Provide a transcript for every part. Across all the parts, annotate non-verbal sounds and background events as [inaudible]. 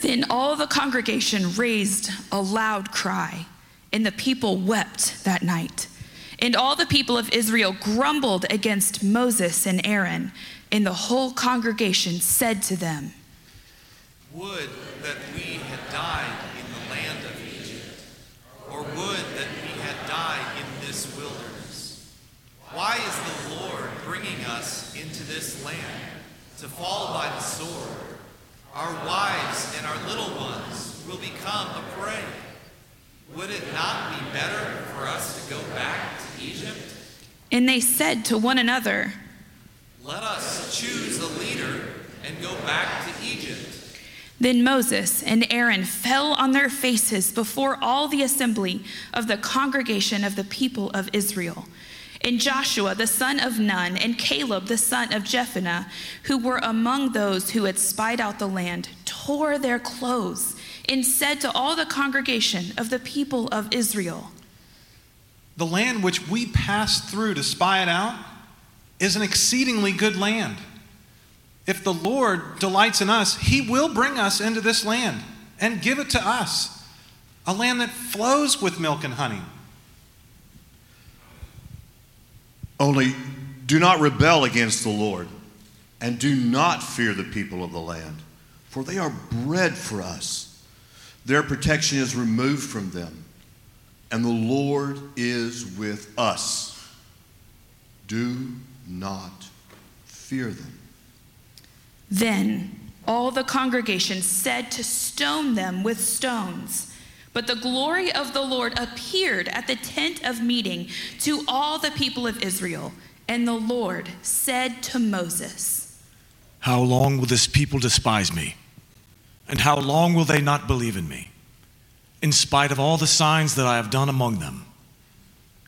Then all the congregation raised a loud cry, and the people wept that night. And all the people of Israel grumbled against Moses and Aaron, and the whole congregation said to them, Would that we had died in the land of Egypt, or would that we had died in this wilderness. Why is the Lord bringing us into this land to fall by the sword? Our wives and our little ones will become a prey. Would it not be better for us to go back to Egypt? And they said to one another, Let us choose a leader and go back to Egypt. Then Moses and Aaron fell on their faces before all the assembly of the congregation of the people of Israel. And Joshua the son of Nun and Caleb the son of Jephunneh, who were among those who had spied out the land, tore their clothes and said to all the congregation of the people of Israel, The land which we passed through to spy it out is an exceedingly good land. If the Lord delights in us, he will bring us into this land and give it to us, a land that flows with milk and honey. Only do not rebel against the Lord, and do not fear the people of the land, for they are bread for us. Their protection is removed from them, and the Lord is with us. Do not fear them. Then all the congregation said to stone them with stones. But the glory of the Lord appeared at the tent of meeting to all the people of Israel. And the Lord said to Moses, How long will this people despise me? And how long will they not believe in me? In spite of all the signs that I have done among them,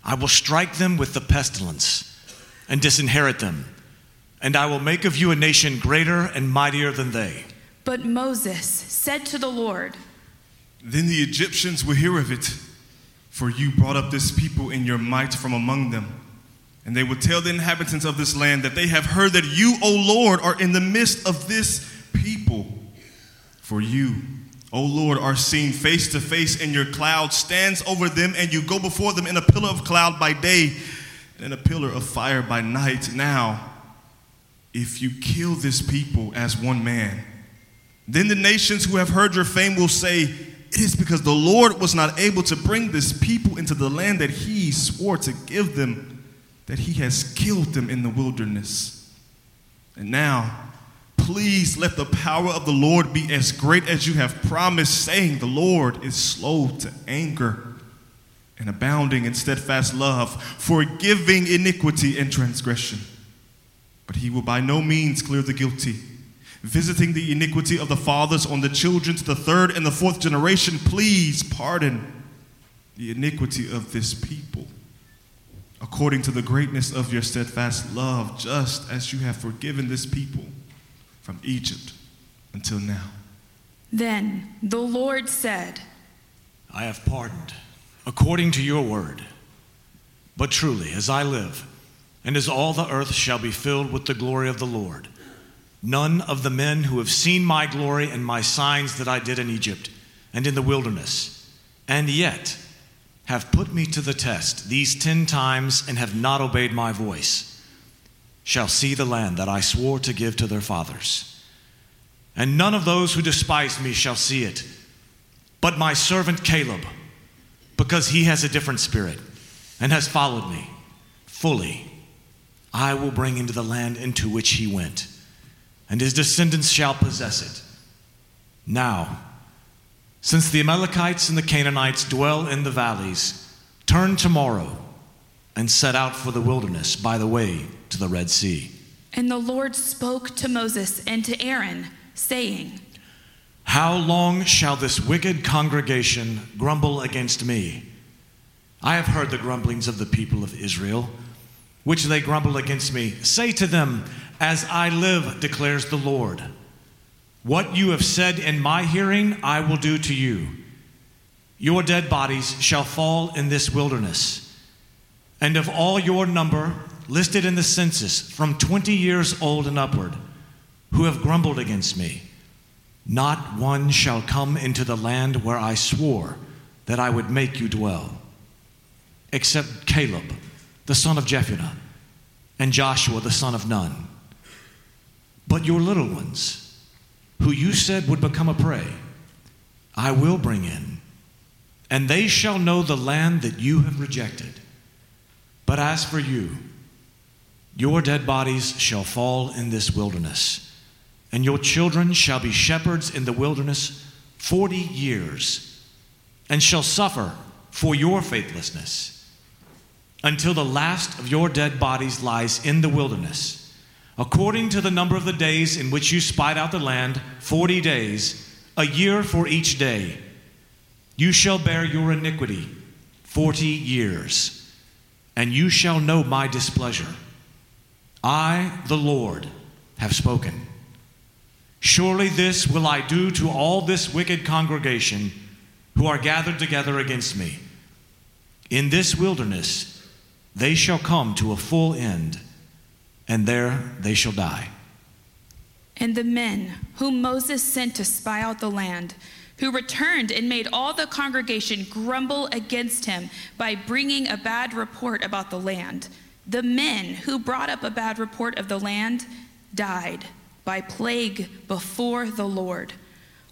I will strike them with the pestilence and disinherit them, and I will make of you a nation greater and mightier than they. But Moses said to the Lord, Then the Egyptians will hear of it, for you brought up this people in your might from among them. And they will tell the inhabitants of this land that they have heard that you, O Lord, are in the midst of this people. For you, O Lord, are seen face to face, and your cloud stands over them, and you go before them in a pillar of cloud by day and in a pillar of fire by night. Now, if you kill this people as one man, then the nations who have heard your fame will say, It is because the Lord was not able to bring this people into the land that he swore to give them, that he has killed them in the wilderness. And now, please let the power of the Lord be as great as you have promised, saying, The Lord is slow to anger and abounding in steadfast love, forgiving iniquity and transgression. But he will by no means clear the guilty visiting the iniquity of the fathers on the children to the third and the fourth generation, please pardon the iniquity of this people, according to the greatness of your steadfast love, just as you have forgiven this people from Egypt until now. Then the Lord said, I have pardoned, according to your word. But truly, as I live, and as all the earth shall be filled with the glory of the Lord, none of the men who have seen my glory and my signs that I did in Egypt and in the wilderness, and yet have put me to the test these ten times and have not obeyed my voice, shall see the land that I swore to give to their fathers. And none of those who despise me shall see it, but my servant Caleb, because he has a different spirit and has followed me fully, I will bring into the land into which he went and his descendants shall possess it. Now, since the Amalekites and the Canaanites dwell in the valleys, turn tomorrow and set out for the wilderness by the way to the Red Sea. And the Lord spoke to Moses and to Aaron, saying, How long shall this wicked congregation grumble against me? I have heard the grumblings of the people of Israel, which they grumble against me. Say to them, As I live, declares the Lord, what you have said in my hearing, I will do to you. Your dead bodies shall fall in this wilderness, and of all your number, listed in the census, from 20 years old and upward, who have grumbled against me, Not one shall come into the land where I swore that I would make you dwell, except Caleb, the son of Jephunneh, and Joshua, the son of Nun. But your little ones, who you said would become a prey, I will bring in, and they shall know the land that you have rejected. But as for you, your dead bodies shall fall in this wilderness and your children shall be shepherds in the wilderness forty years, and shall suffer for your faithlessness, until the last of your dead bodies lies in the wilderness, according to the number of the days in which you spied out the land, forty days, a year for each day. You shall bear your iniquity forty years, and you shall know my displeasure. I, the Lord, have spoken. Surely this will I do to all this wicked congregation who are gathered together against me. In this wilderness they shall come to a full end, and there they shall die. And the men whom Moses sent to spy out the land, who returned and made all the congregation grumble against him by bringing a bad report about the land, the men who brought up a bad report of the land died by plague before the Lord.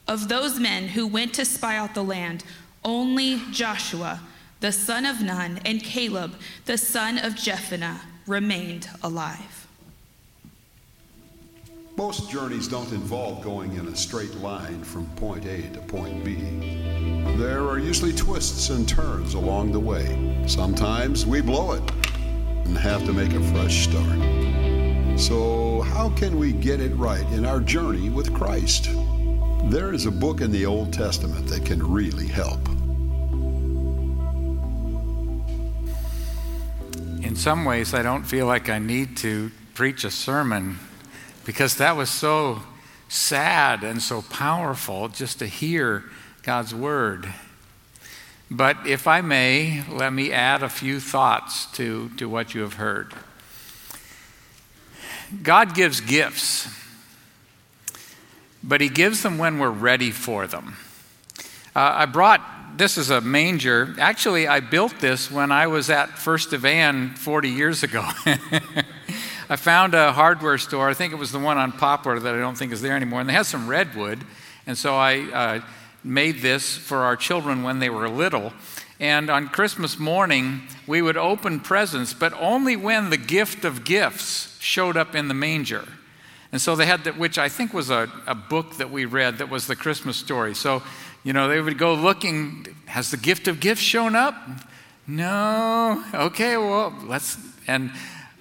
Of those men who went to spy out the land, only Joshua, the son of Nun, and Caleb, the son of Jephunneh, remained alive. Most journeys don't involve going in a straight line from point A to point B. There are usually twists and turns along the way. Sometimes we blow it and have to make a fresh start. So, how can we get it right in our journey with Christ? There is a book in the Old Testament that can really help. In some ways, I don't feel like I need to preach a sermon because that was so sad and so powerful just to hear God's word. But if I may, let me add a few thoughts to, to what you have heard. God gives gifts, but He gives them when we're ready for them. Uh, I brought this is a manger. Actually, I built this when I was at First Evan 40 years ago. [laughs] I found a hardware store. I think it was the one on Poplar that I don't think is there anymore. And they had some redwood. And so I uh, made this for our children when they were little. And on Christmas morning, we would open presents, but only when the gift of gifts showed up in the manger. And so they had that, which I think was a, a book that we read that was the Christmas story. So, you know, they would go looking, has the gift of gifts shown up? No. Okay, well, let's, and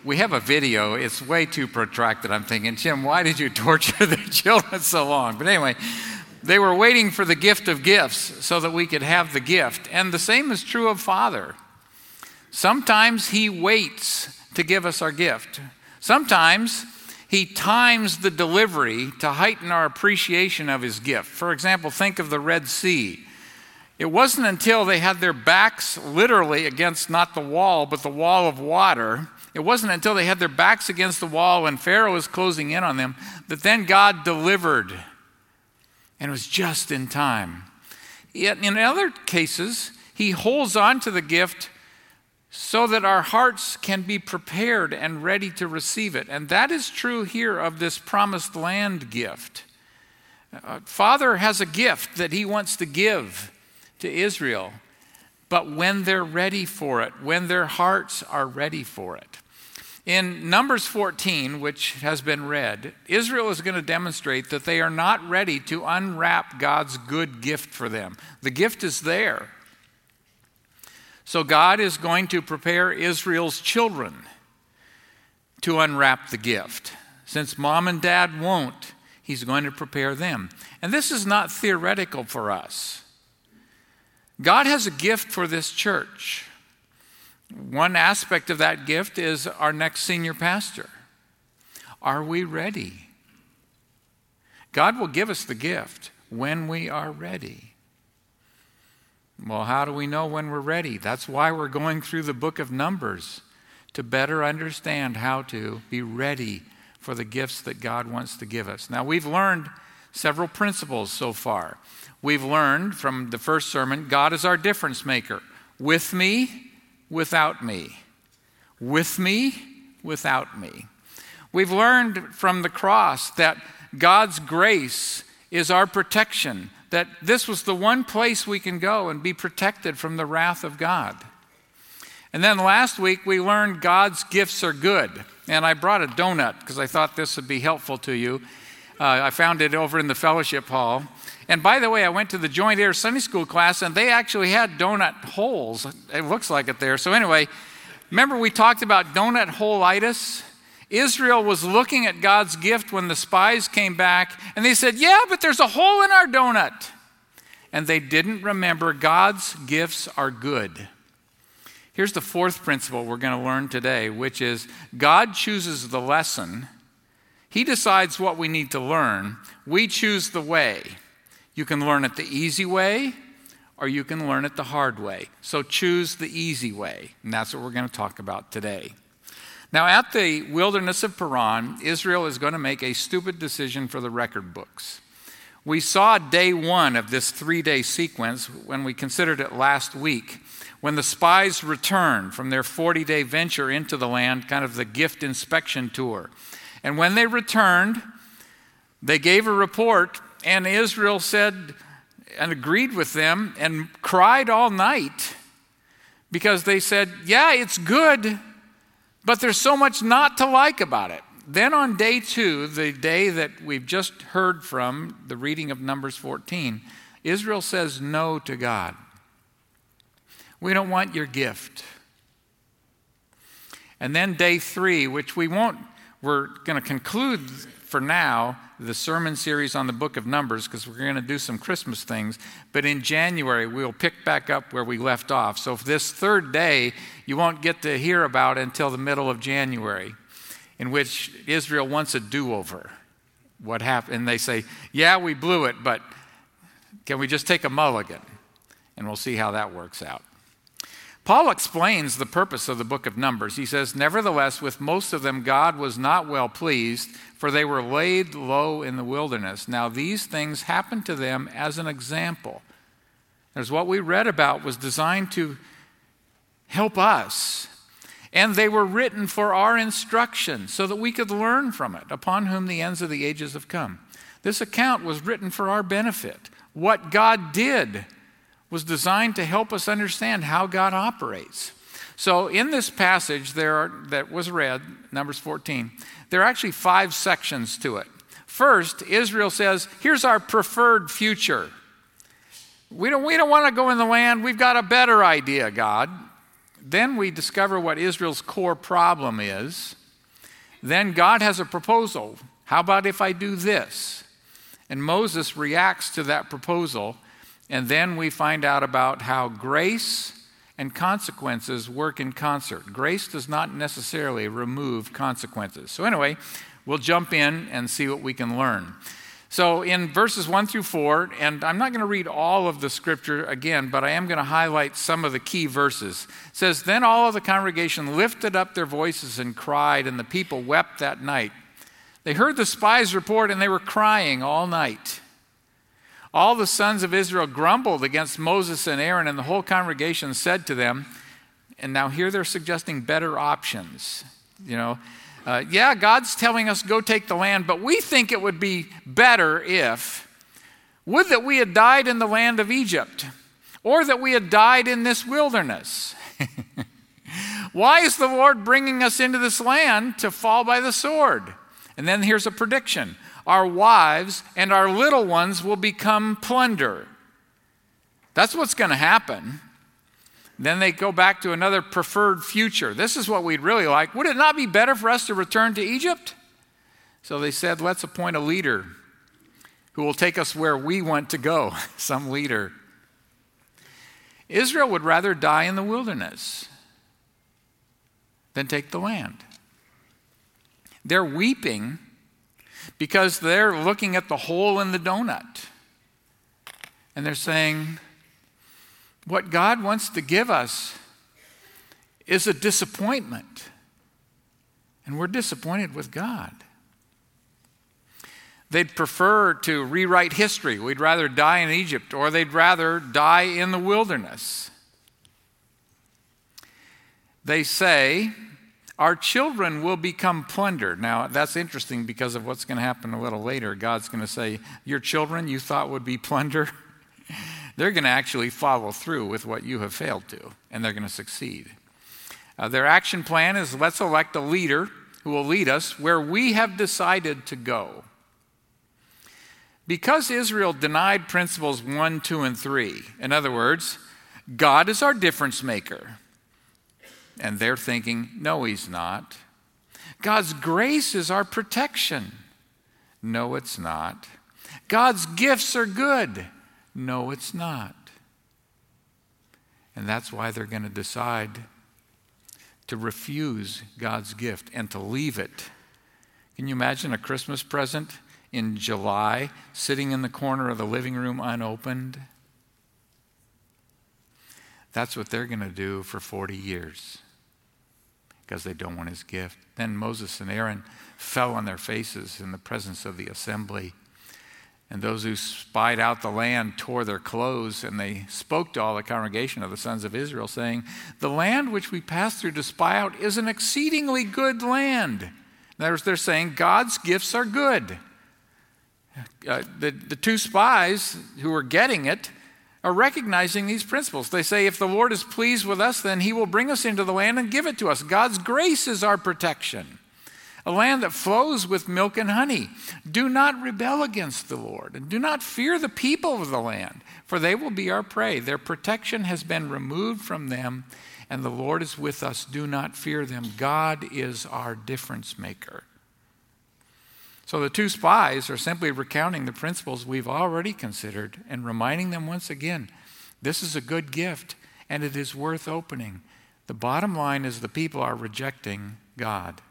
we have a video. It's way too protracted. I'm thinking, Jim, why did you [laughs] torture the children so long? But anyway, they were waiting for the gift of gifts so that we could have the gift. And the same is true of Father. Sometimes He waits to give us our gift. Sometimes he times the delivery to heighten our appreciation of his gift. For example, think of the Red Sea. It wasn't until they had their backs literally against not the wall, but the wall of water. It wasn't until they had their backs against the wall and Pharaoh was closing in on them that then God delivered. And it was just in time. Yet in other cases, he holds on to the gift so that our hearts can be prepared and ready to receive it. And that is true here of this promised land gift. Uh, Father has a gift that he wants to give to Israel, but when they're ready for it, when their hearts are ready for it. In Numbers 14, which has been read, Israel is going to demonstrate that they are not ready to unwrap God's good gift for them. The gift is there. So God is going to prepare Israel's children to unwrap the gift. Since mom and dad won't, he's going to prepare them. And this is not theoretical for us. God has a gift for this church. One aspect of that gift is our next senior pastor. Are we ready? God will give us the gift when we are ready. Well, how do we know when we're ready? That's why we're going through the book of Numbers to better understand how to be ready for the gifts that God wants to give us. Now, we've learned several principles so far. We've learned from the first sermon God is our difference maker. With me, without me. With me, without me. We've learned from the cross that God's grace is our protection, that this was the one place we can go and be protected from the wrath of God. And then last week we learned God's gifts are good. And I brought a donut because I thought this would be helpful to you. Uh, I found it over in the fellowship hall. And by the way, I went to the Joint Heirs Sunday School class and they actually had donut holes. It looks like it there. So, anyway, remember we talked about donut hole-itis? Israel was looking at God's gift when the spies came back and they said, Yeah, but there's a hole in our donut. And they didn't remember God's gifts are good. Here's the fourth principle we're going to learn today, which is God chooses the lesson. He decides what we need to learn. We choose the way. You can learn it the easy way, or you can learn it the hard way. So choose the easy way. And that's what we're going to talk about today. Now, at the wilderness of Paran, Israel is going to make a stupid decision for the record books. We saw day one of this three day sequence when we considered it last week, when the spies returned from their 40 day venture into the land, kind of the gift inspection tour. And when they returned, they gave a report, and Israel said and agreed with them and cried all night because they said, Yeah, it's good but there's so much not to like about it. Then on day two, the day that we've just heard from, the reading of Numbers 14, Israel says no to God. We don't want your gift. And then day three, which we won't, we're going to conclude for now the sermon series on the book of Numbers because we're going to do some Christmas things. But in January, we'll pick back up where we left off. So, this third day, you won't get to hear about until the middle of January, in which Israel wants a do over. What happened? And they say, Yeah, we blew it, but can we just take a mulligan? And we'll see how that works out. Paul explains the purpose of the book of Numbers. He says, Nevertheless, with most of them, God was not well pleased, for they were laid low in the wilderness. Now, these things happened to them as an example. As what we read about was designed to help us. And they were written for our instruction so that we could learn from it, upon whom the ends of the ages have come. This account was written for our benefit. What God did was designed to help us understand how God operates. So, in this passage there are, that was read, Numbers 14, there are actually five sections to it. First, Israel says, Here's our preferred future. We don't, we don't want to go in the land, we've got a better idea, God. Then we discover what Israel's core problem is. Then God has a proposal. How about if I do this? And Moses reacts to that proposal and then we find out about how grace and consequences work in concert. Grace does not necessarily remove consequences. So, anyway, we'll jump in and see what we can learn. So, in verses 1 through 4, and I'm not going to read all of the scripture again, but I am going to highlight some of the key verses. It says, Then all of the congregation lifted up their voices and cried, and the people wept that night. They heard the spies report, and they were crying all night. All the sons of Israel grumbled against Moses and Aaron, and the whole congregation said to them, and now here they're suggesting better options. You know, uh, yeah, God's telling us go take the land, but we think it would be better if, would that we had died in the land of Egypt, or that we had died in this wilderness. [laughs] Why is the Lord bringing us into this land to fall by the sword? And then here's a prediction our wives and our little ones will become plunder. That's what's going to happen. Then they go back to another preferred future. This is what we'd really like. Would it not be better for us to return to Egypt? So they said, let's appoint a leader who will take us where we want to go, [laughs] some leader. Israel would rather die in the wilderness than take the land. They're weeping because they're looking at the hole in the donut. And they're saying, what God wants to give us is a disappointment. And we're disappointed with God. They'd prefer to rewrite history. We'd rather die in Egypt, or they'd rather die in the wilderness. They say, Our children will become plunder. Now, that's interesting because of what's going to happen a little later. God's going to say, Your children you thought would be plunder, [laughs] they're going to actually follow through with what you have failed to, and they're going to succeed. Uh, their action plan is let's elect a leader who will lead us where we have decided to go. Because Israel denied principles 1, 2, and 3, in other words, God is our difference maker. And they're thinking, no, he's not. God's grace is our protection. No, it's not. God's gifts are good. No, it's not. And that's why they're going to decide to refuse God's gift and to leave it. Can you imagine a Christmas present? in July, sitting in the corner of the living room unopened. That's what they're going to do for 40 years because they don't want his gift. Then Moses and Aaron fell on their faces in the presence of the assembly. And those who spied out the land tore their clothes, and they spoke to all the congregation of the sons of Israel, saying, The land which we passed through to spy out is an exceedingly good land. Words, they're saying God's gifts are good uh, the, the two spies who were getting it are recognizing these principles. They say, if the Lord is pleased with us, then he will bring us into the land and give it to us. God's grace is our protection, a land that flows with milk and honey. Do not rebel against the Lord, and do not fear the people of the land, for they will be our prey. Their protection has been removed from them, and the Lord is with us. Do not fear them. God is our difference maker. So the two spies are simply recounting the principles we've already considered and reminding them once again this is a good gift and it is worth opening. The bottom line is the people are rejecting God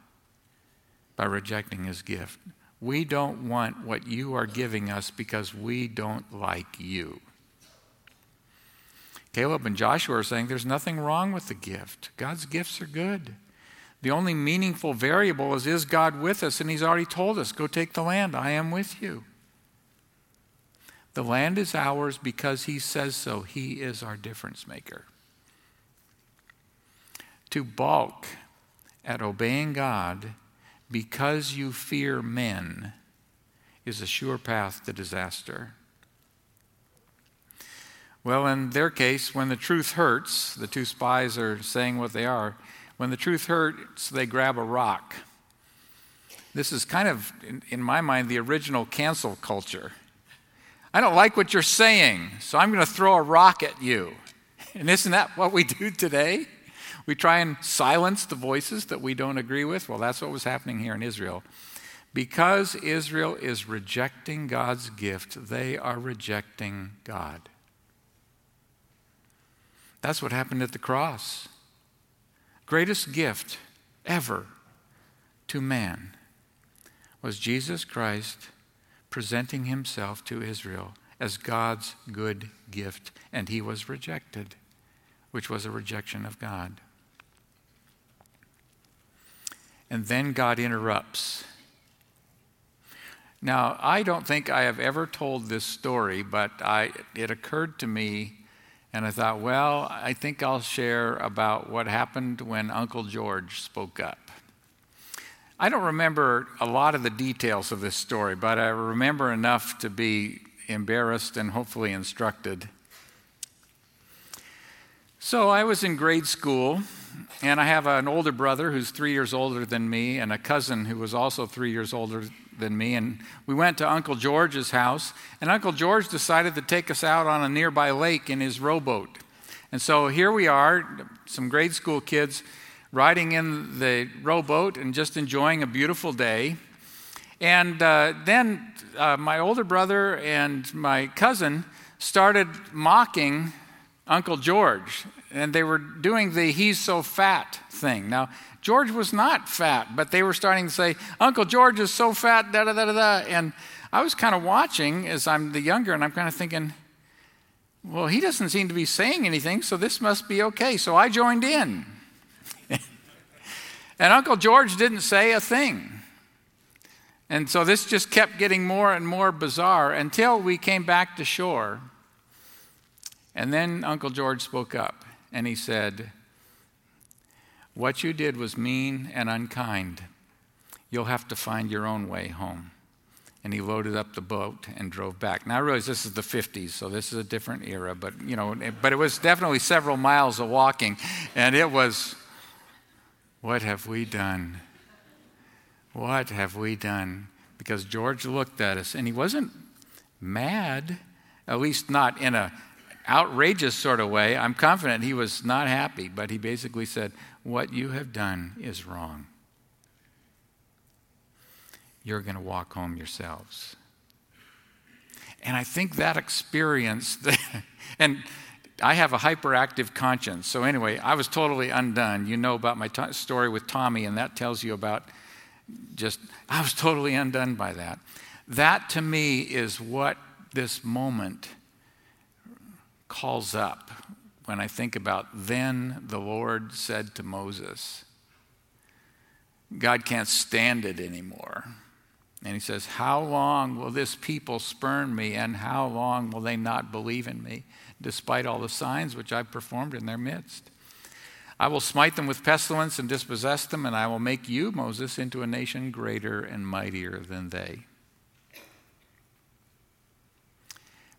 by rejecting his gift. We don't want what you are giving us because we don't like you. Caleb and Joshua are saying there's nothing wrong with the gift. God's gifts are good. The only meaningful variable is is God with us? And He's already told us go take the land. I am with you. The land is ours because He says so. He is our difference maker. To balk at obeying God because you fear men is a sure path to disaster. Well, in their case, when the truth hurts, the two spies are saying what they are. When the truth hurts, they grab a rock. This is kind of, in, in my mind, the original cancel culture. I don't like what you're saying, so I'm going to throw a rock at you. [laughs] And isn't that what we do today? We try and silence the voices that we don't agree with. Well, that's what was happening here in Israel. Because Israel is rejecting God's gift, they are rejecting God. That's what happened at the cross greatest gift ever to man was Jesus Christ presenting himself to Israel as God's good gift, and he was rejected, which was a rejection of God. And then God interrupts. Now, I don't think I have ever told this story, but I, it occurred to me and I thought, well, I think I'll share about what happened when Uncle George spoke up. I don't remember a lot of the details of this story, but I remember enough to be embarrassed and hopefully instructed. So I was in grade school, and I have an older brother who's three years older than me, and a cousin who was also three years older than me. And we went to Uncle George's house, and Uncle George decided to take us out on a nearby lake in his rowboat. And so here we are, some grade school kids riding in the rowboat and just enjoying a beautiful day. And uh, then uh, my older brother and my cousin started mocking Uncle George, and they were doing the he's so fat thing. Now, George was not fat, but they were starting to say, Uncle George is so fat, da da da da da. And I was kind of watching as I'm the younger, and I'm kind of thinking, well, he doesn't seem to be saying anything, so this must be okay. So I joined in. [laughs] and Uncle George didn't say a thing. And so this just kept getting more and more bizarre until we came back to shore. And then Uncle George spoke up and he said, What you did was mean and unkind. You'll have to find your own way home. And he loaded up the boat and drove back. Now I realize this is the 50s, so this is a different era, but you know, but it was definitely several miles of walking, and it was, what have we done? What have we done? Because George looked at us, and he wasn't mad, at least not in a outrageous sort of way. I'm confident he was not happy, but he basically said, "What you have done is wrong." you're going to walk home yourselves. And I think that experience, [laughs] and I have a hyperactive conscience. So, anyway, I was totally undone. You know about my t- story with Tommy, and that tells you about just, I was totally undone by that. That to me is what this moment calls up when I think about then the Lord said to Moses, God can't stand it anymore. And he says, How long will this people spurn me, and how long will they not believe in me, despite all the signs which I've performed in their midst? I will smite them with pestilence and dispossess them, and I will make you, Moses, into a nation greater and mightier than they.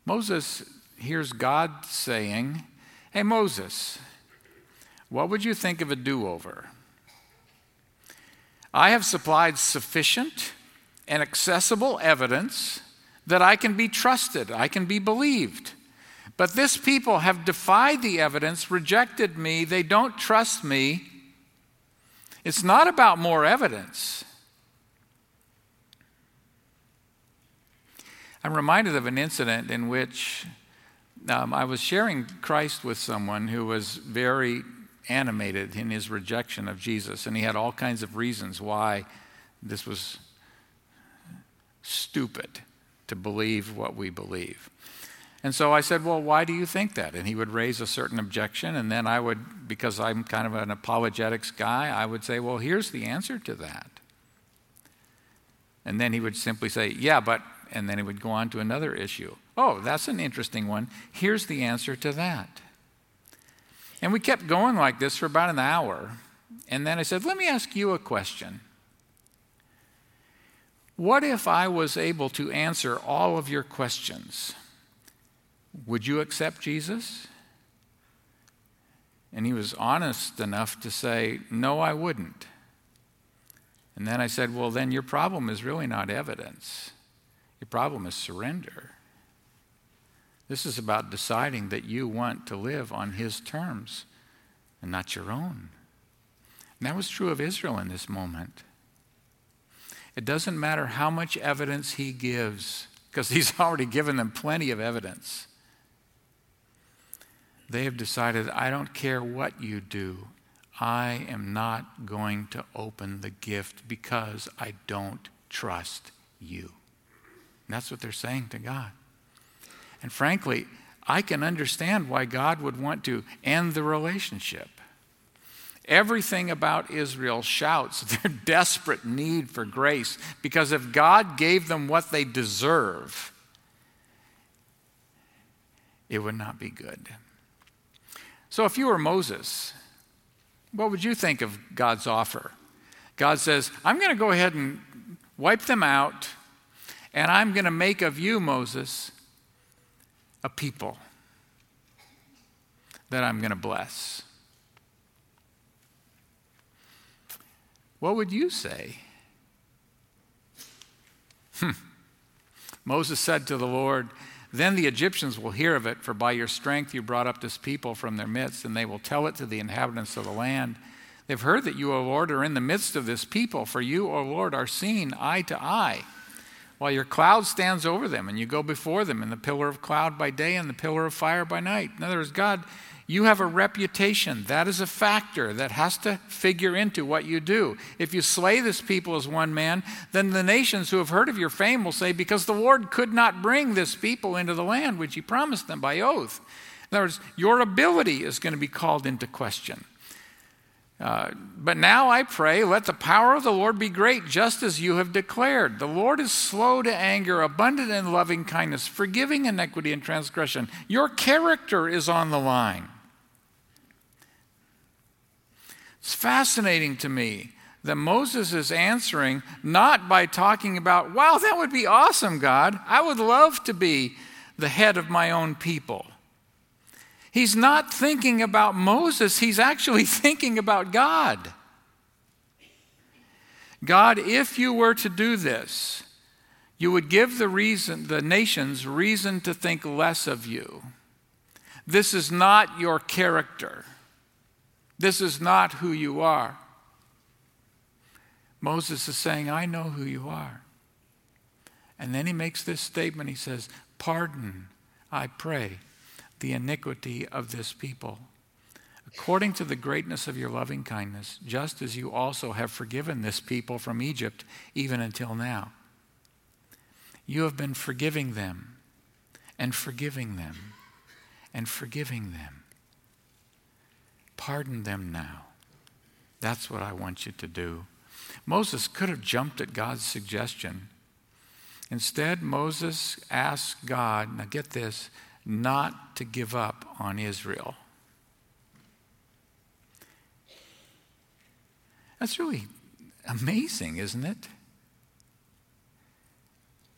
Moses hears God saying, Hey, Moses, what would you think of a do over? I have supplied sufficient and accessible evidence that I can be trusted, I can be believed. But this people have defied the evidence, rejected me, they don't trust me. It's not about more evidence. I'm reminded of an incident in which um, I was sharing Christ with someone who was very animated in his rejection of Jesus, and he had all kinds of reasons why this was stupid to believe what we believe. And so I said, Well, why do you think that? And he would raise a certain objection. And then I would, because I'm kind of an apologetics guy, I would say, Well, here's the answer to that. And then he would simply say, Yeah, but, and then he would go on to another issue. Oh, that's an interesting one. Here's the answer to that. And we kept going like this for about an hour. And then I said, Let me ask you a question. What if I was able to answer all of your questions? Would you accept Jesus? And he was honest enough to say, No, I wouldn't. And then I said, Well, then your problem is really not evidence. Your problem is surrender. This is about deciding that you want to live on his terms and not your own. And that was true of Israel in this moment. It doesn't matter how much evidence he gives, because he's [laughs] already given them plenty of evidence. They have decided, I don't care what you do, I am not going to open the gift because I don't trust you. And that's what they're saying to God. And frankly, I can understand why God would want to end the relationship. Everything about Israel shouts [laughs] their desperate need for grace because if God gave them what they deserve, it would not be good. So, if you were Moses, what would you think of God's offer? God says, I'm going to go ahead and wipe them out, and I'm going to make of you, Moses, a people that I'm going to bless. What would you say? Hmm. Moses said to the Lord, Then the Egyptians will hear of it, for by your strength you brought up this people from their midst, and they will tell it to the inhabitants of the land. They've heard that you, O Lord, are in the midst of this people, for you, O Lord, are seen eye to eye, while your cloud stands over them, and you go before them in the pillar of cloud by day and the pillar of fire by night. In other words, God you have a reputation. That is a factor that has to figure into what you do. If you slay this people as one man, then the nations who have heard of your fame will say, Because the Lord could not bring this people into the land which he promised them by oath. In other words, your ability is going to be called into question. Uh, but now I pray, let the power of the Lord be great, just as you have declared. The Lord is slow to anger, abundant in loving kindness, forgiving iniquity and transgression. Your character is on the line. It's fascinating to me that Moses is answering not by talking about, wow, that would be awesome, God. I would love to be the head of my own people. He's not thinking about Moses, he's actually [laughs] thinking about God. God, if you were to do this, you would give the reason the nations reason to think less of you. This is not your character. This is not who you are. Moses is saying, I know who you are. And then he makes this statement. He says, Pardon, I pray, the iniquity of this people. According to the greatness of your loving kindness, just as you also have forgiven this people from Egypt, even until now. You have been forgiving them, and forgiving them, and forgiving them. Pardon them now. That's what I want you to do. Moses could have jumped at God's suggestion. Instead, Moses asked God, now get this, not to give up on Israel. That's really amazing, isn't it?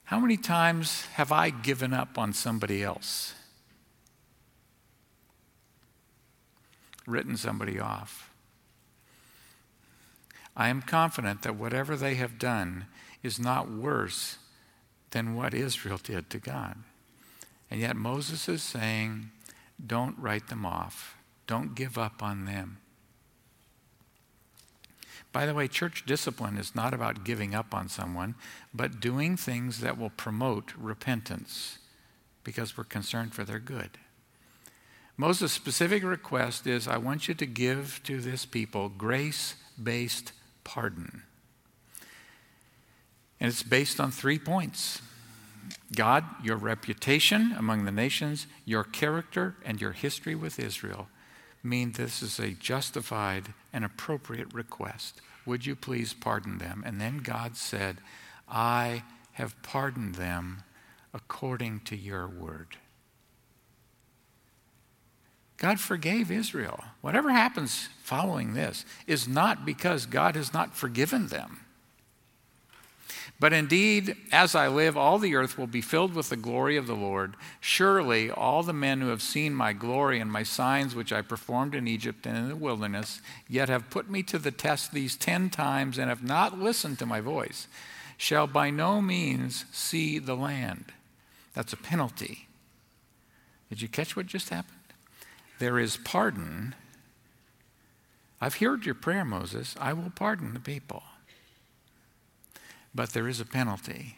How many times have I given up on somebody else? Written somebody off. I am confident that whatever they have done is not worse than what Israel did to God. And yet Moses is saying, don't write them off, don't give up on them. By the way, church discipline is not about giving up on someone, but doing things that will promote repentance because we're concerned for their good. Moses' specific request is I want you to give to this people grace based pardon. And it's based on three points God, your reputation among the nations, your character, and your history with Israel mean this is a justified and appropriate request. Would you please pardon them? And then God said, I have pardoned them according to your word. God forgave Israel. Whatever happens following this is not because God has not forgiven them. But indeed, as I live, all the earth will be filled with the glory of the Lord. Surely all the men who have seen my glory and my signs which I performed in Egypt and in the wilderness, yet have put me to the test these ten times and have not listened to my voice, shall by no means see the land. That's a penalty. Did you catch what just happened? there is pardon. I've heard your prayer, Moses. I will pardon the people. But there is a penalty.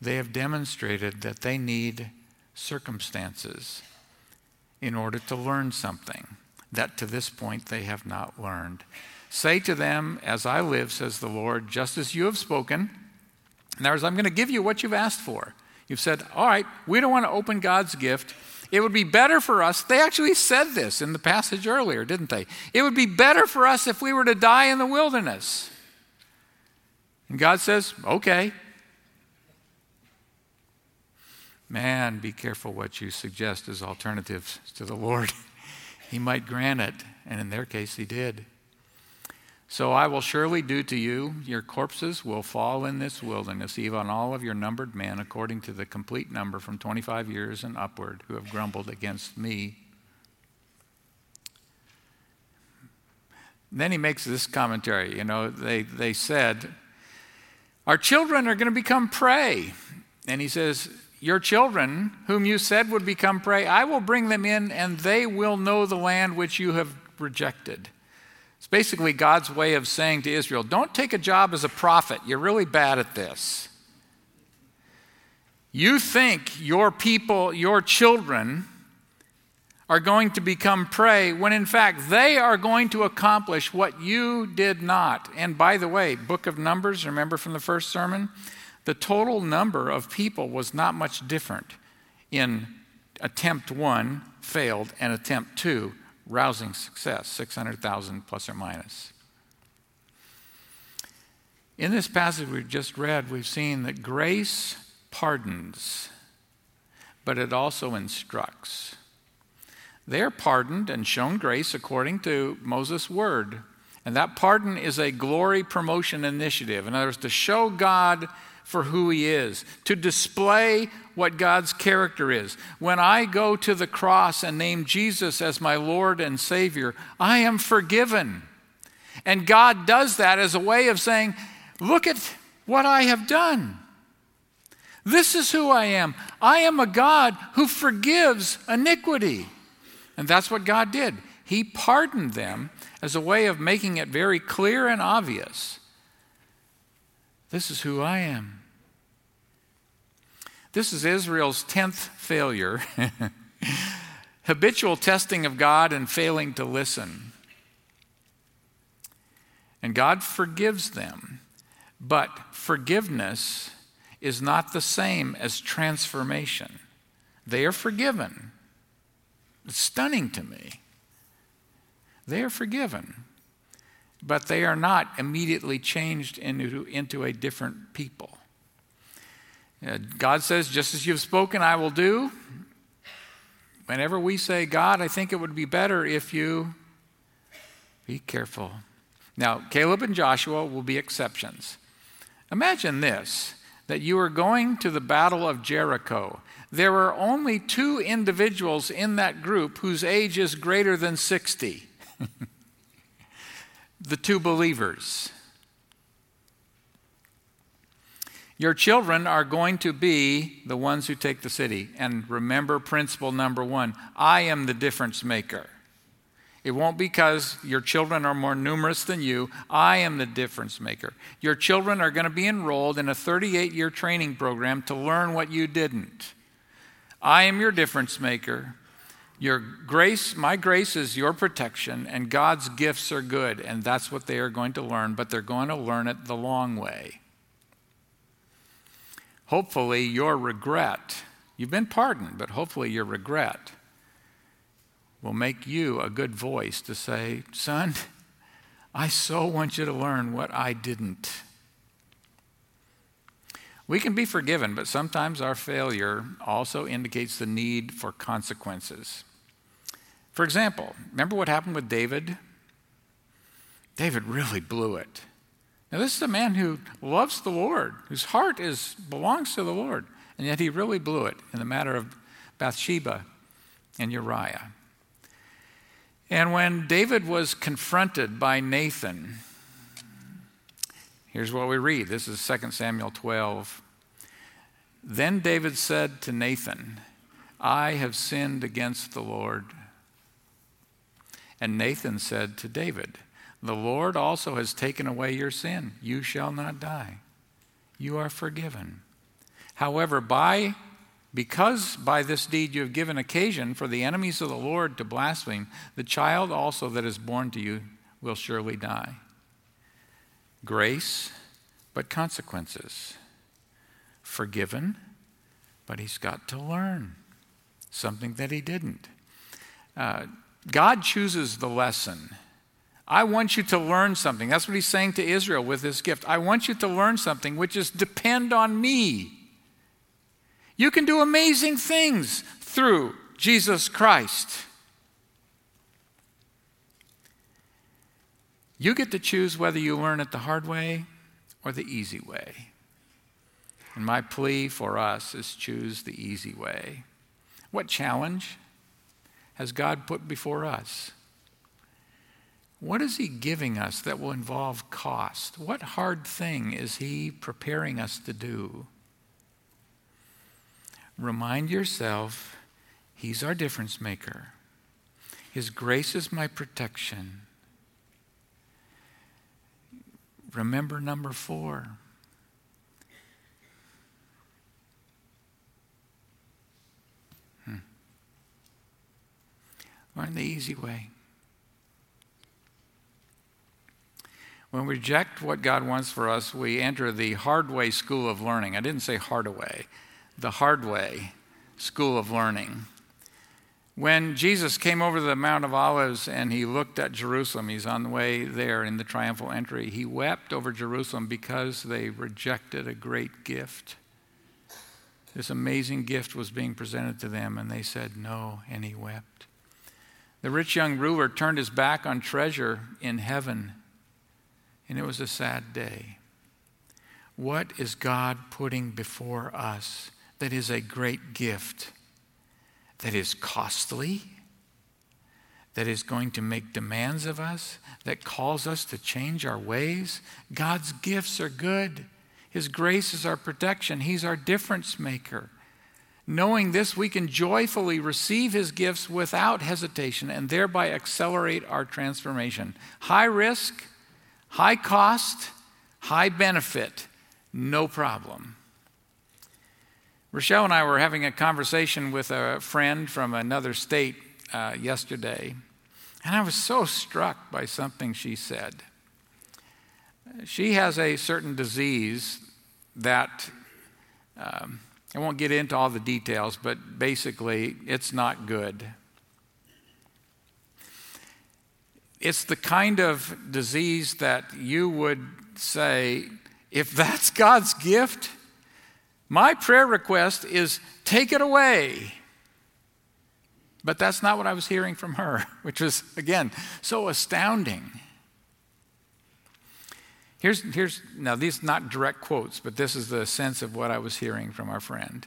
They have demonstrated that they need circumstances in order to learn something that to this point they have not learned. Say to them, As I live, says the Lord, just as you have spoken. In other words, I'm going to give you what you've asked for. You've said, All right, we don't want to open God's gift. It would be better for us. They actually said this in the passage earlier, didn't they? It would be better for us if we were to die in the wilderness. And God says, okay. Man, be careful what you suggest as alternatives to the Lord. [laughs] he might grant it, and in their case, He did. So I will surely do to you, your corpses will fall in this wilderness, even all of your numbered men, according to the complete number from 25 years and upward, who have grumbled against me. then he makes this commentary. You know, they, they said, Our children are going to become prey. And he says, Your children, whom you said would become prey, I will bring them in, and they will know the land which you have rejected. It's basically God's way of saying to Israel, don't take a job as a prophet. You're really bad at this. You think your people, your children, are going to become prey when in fact they are going to accomplish what you did not. And by the way, book of Numbers, remember from the first sermon? The total number of people was not much different in attempt one failed and attempt two rousing success 600,000 plus or minus. In this passage we've just read, we've seen that grace pardons, but it also instructs. They're pardoned and shown grace according to Moses' word. And that pardon is a glory promotion initiative. In other words, to show God for who He is, to display what God's character is. When I go to the cross and name Jesus as my Lord and Savior, I am forgiven. And God does that as a way of saying, Look at what I have done. This is who I am. I am a God who forgives iniquity. And that's what God did. He pardoned them as a way of making it very clear and obvious. This is who I am. This is Israel's 10th failure [laughs] habitual testing of God and failing to listen. And God forgives them, but forgiveness is not the same as transformation. They are forgiven. Stunning to me. They are forgiven, but they are not immediately changed into, into a different people. Uh, God says, Just as you've spoken, I will do. Whenever we say, God, I think it would be better if you be careful. Now, Caleb and Joshua will be exceptions. Imagine this that you are going to the Battle of Jericho. There are only two individuals in that group whose age is greater than 60. [laughs] the two believers. Your children are going to be the ones who take the city. And remember principle number one I am the difference maker. It won't be because your children are more numerous than you. I am the difference maker. Your children are going to be enrolled in a 38 year training program to learn what you didn't. I am your difference maker. Your grace, my grace is your protection, and God's gifts are good, and that's what they are going to learn, but they're going to learn it the long way. Hopefully, your regret, you've been pardoned, but hopefully, your regret will make you a good voice to say, Son, I so want you to learn what I didn't. We can be forgiven, but sometimes our failure also indicates the need for consequences. For example, remember what happened with David? David really blew it. Now, this is a man who loves the Lord, whose heart is, belongs to the Lord, and yet he really blew it in the matter of Bathsheba and Uriah. And when David was confronted by Nathan, here's what we read. This is 2 Samuel 12. Then David said to Nathan, I have sinned against the Lord. And Nathan said to David, The Lord also has taken away your sin. You shall not die. You are forgiven. However, by because by this deed you have given occasion for the enemies of the Lord to blaspheme, the child also that is born to you will surely die. Grace, but consequences. Forgiven, but he's got to learn something that he didn't. Uh, God chooses the lesson. I want you to learn something. That's what he's saying to Israel with this gift. I want you to learn something, which is depend on me. You can do amazing things through Jesus Christ. You get to choose whether you learn it the hard way or the easy way. And my plea for us is choose the easy way. What challenge has God put before us? What is He giving us that will involve cost? What hard thing is He preparing us to do? Remind yourself, He's our difference maker. His grace is my protection. Remember number four. Hmm. Learn the easy way. When we reject what God wants for us, we enter the hard way school of learning. I didn't say hard way the hard way school of learning. When Jesus came over the Mount of Olives and he looked at Jerusalem, he's on the way there in the triumphal entry, he wept over Jerusalem because they rejected a great gift. This amazing gift was being presented to them, and they said no, and he wept. The rich young ruler turned his back on treasure in heaven, and it was a sad day. What is God putting before us that is a great gift? That is costly, that is going to make demands of us, that calls us to change our ways. God's gifts are good. His grace is our protection, He's our difference maker. Knowing this, we can joyfully receive His gifts without hesitation and thereby accelerate our transformation. High risk, high cost, high benefit, no problem. Rochelle and I were having a conversation with a friend from another state uh, yesterday, and I was so struck by something she said. She has a certain disease that um, I won't get into all the details, but basically, it's not good. It's the kind of disease that you would say, if that's God's gift, my prayer request is take it away. But that's not what I was hearing from her, [laughs] which was, again, so astounding. Here's, here's now, these not direct quotes, but this is the sense of what I was hearing from our friend.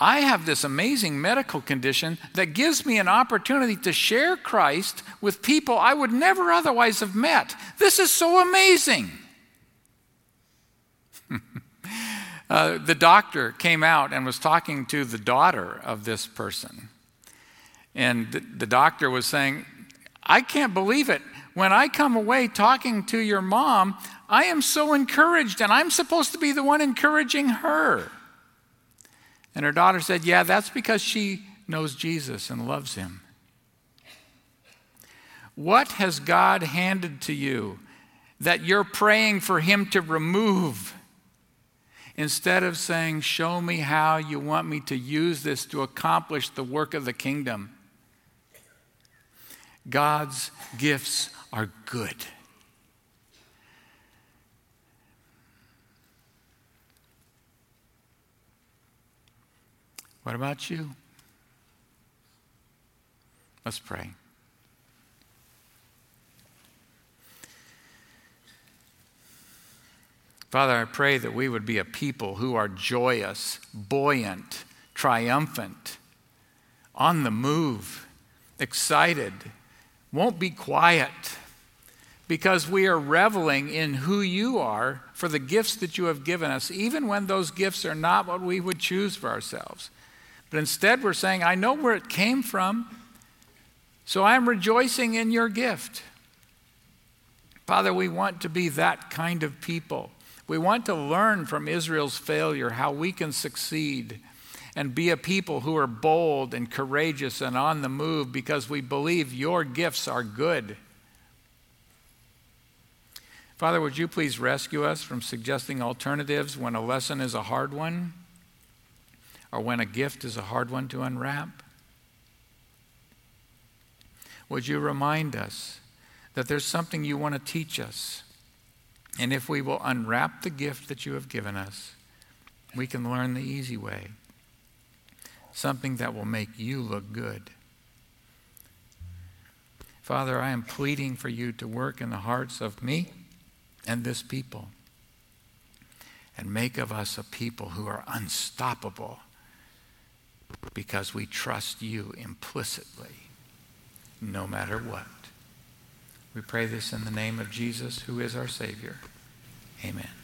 I have this amazing medical condition that gives me an opportunity to share Christ with people I would never otherwise have met. This is so amazing. Uh, the doctor came out and was talking to the daughter of this person. And the, the doctor was saying, I can't believe it. When I come away talking to your mom, I am so encouraged, and I'm supposed to be the one encouraging her. And her daughter said, Yeah, that's because she knows Jesus and loves him. What has God handed to you that you're praying for him to remove? Instead of saying, Show me how you want me to use this to accomplish the work of the kingdom, God's gifts are good. What about you? Let's pray. Father, I pray that we would be a people who are joyous, buoyant, triumphant, on the move, excited, won't be quiet, because we are reveling in who you are for the gifts that you have given us, even when those gifts are not what we would choose for ourselves. But instead, we're saying, I know where it came from, so I'm rejoicing in your gift. Father, we want to be that kind of people we want to learn from Israel's failure how we can succeed and be a people who are bold and courageous and on the move because we believe your gifts are good. Father, would you please rescue us from suggesting alternatives when a lesson is a hard one or when a gift is a hard one to unwrap? Would you remind us that there's something you want to teach us? And if we will unwrap the gift that you have given us, we can learn the easy way something that will make you look good. Father, I am pleading for you to work in the hearts of me and this people and make of us a people who are unstoppable because we trust you implicitly no matter what. We pray this in the name of Jesus, who is our Savior. Amen.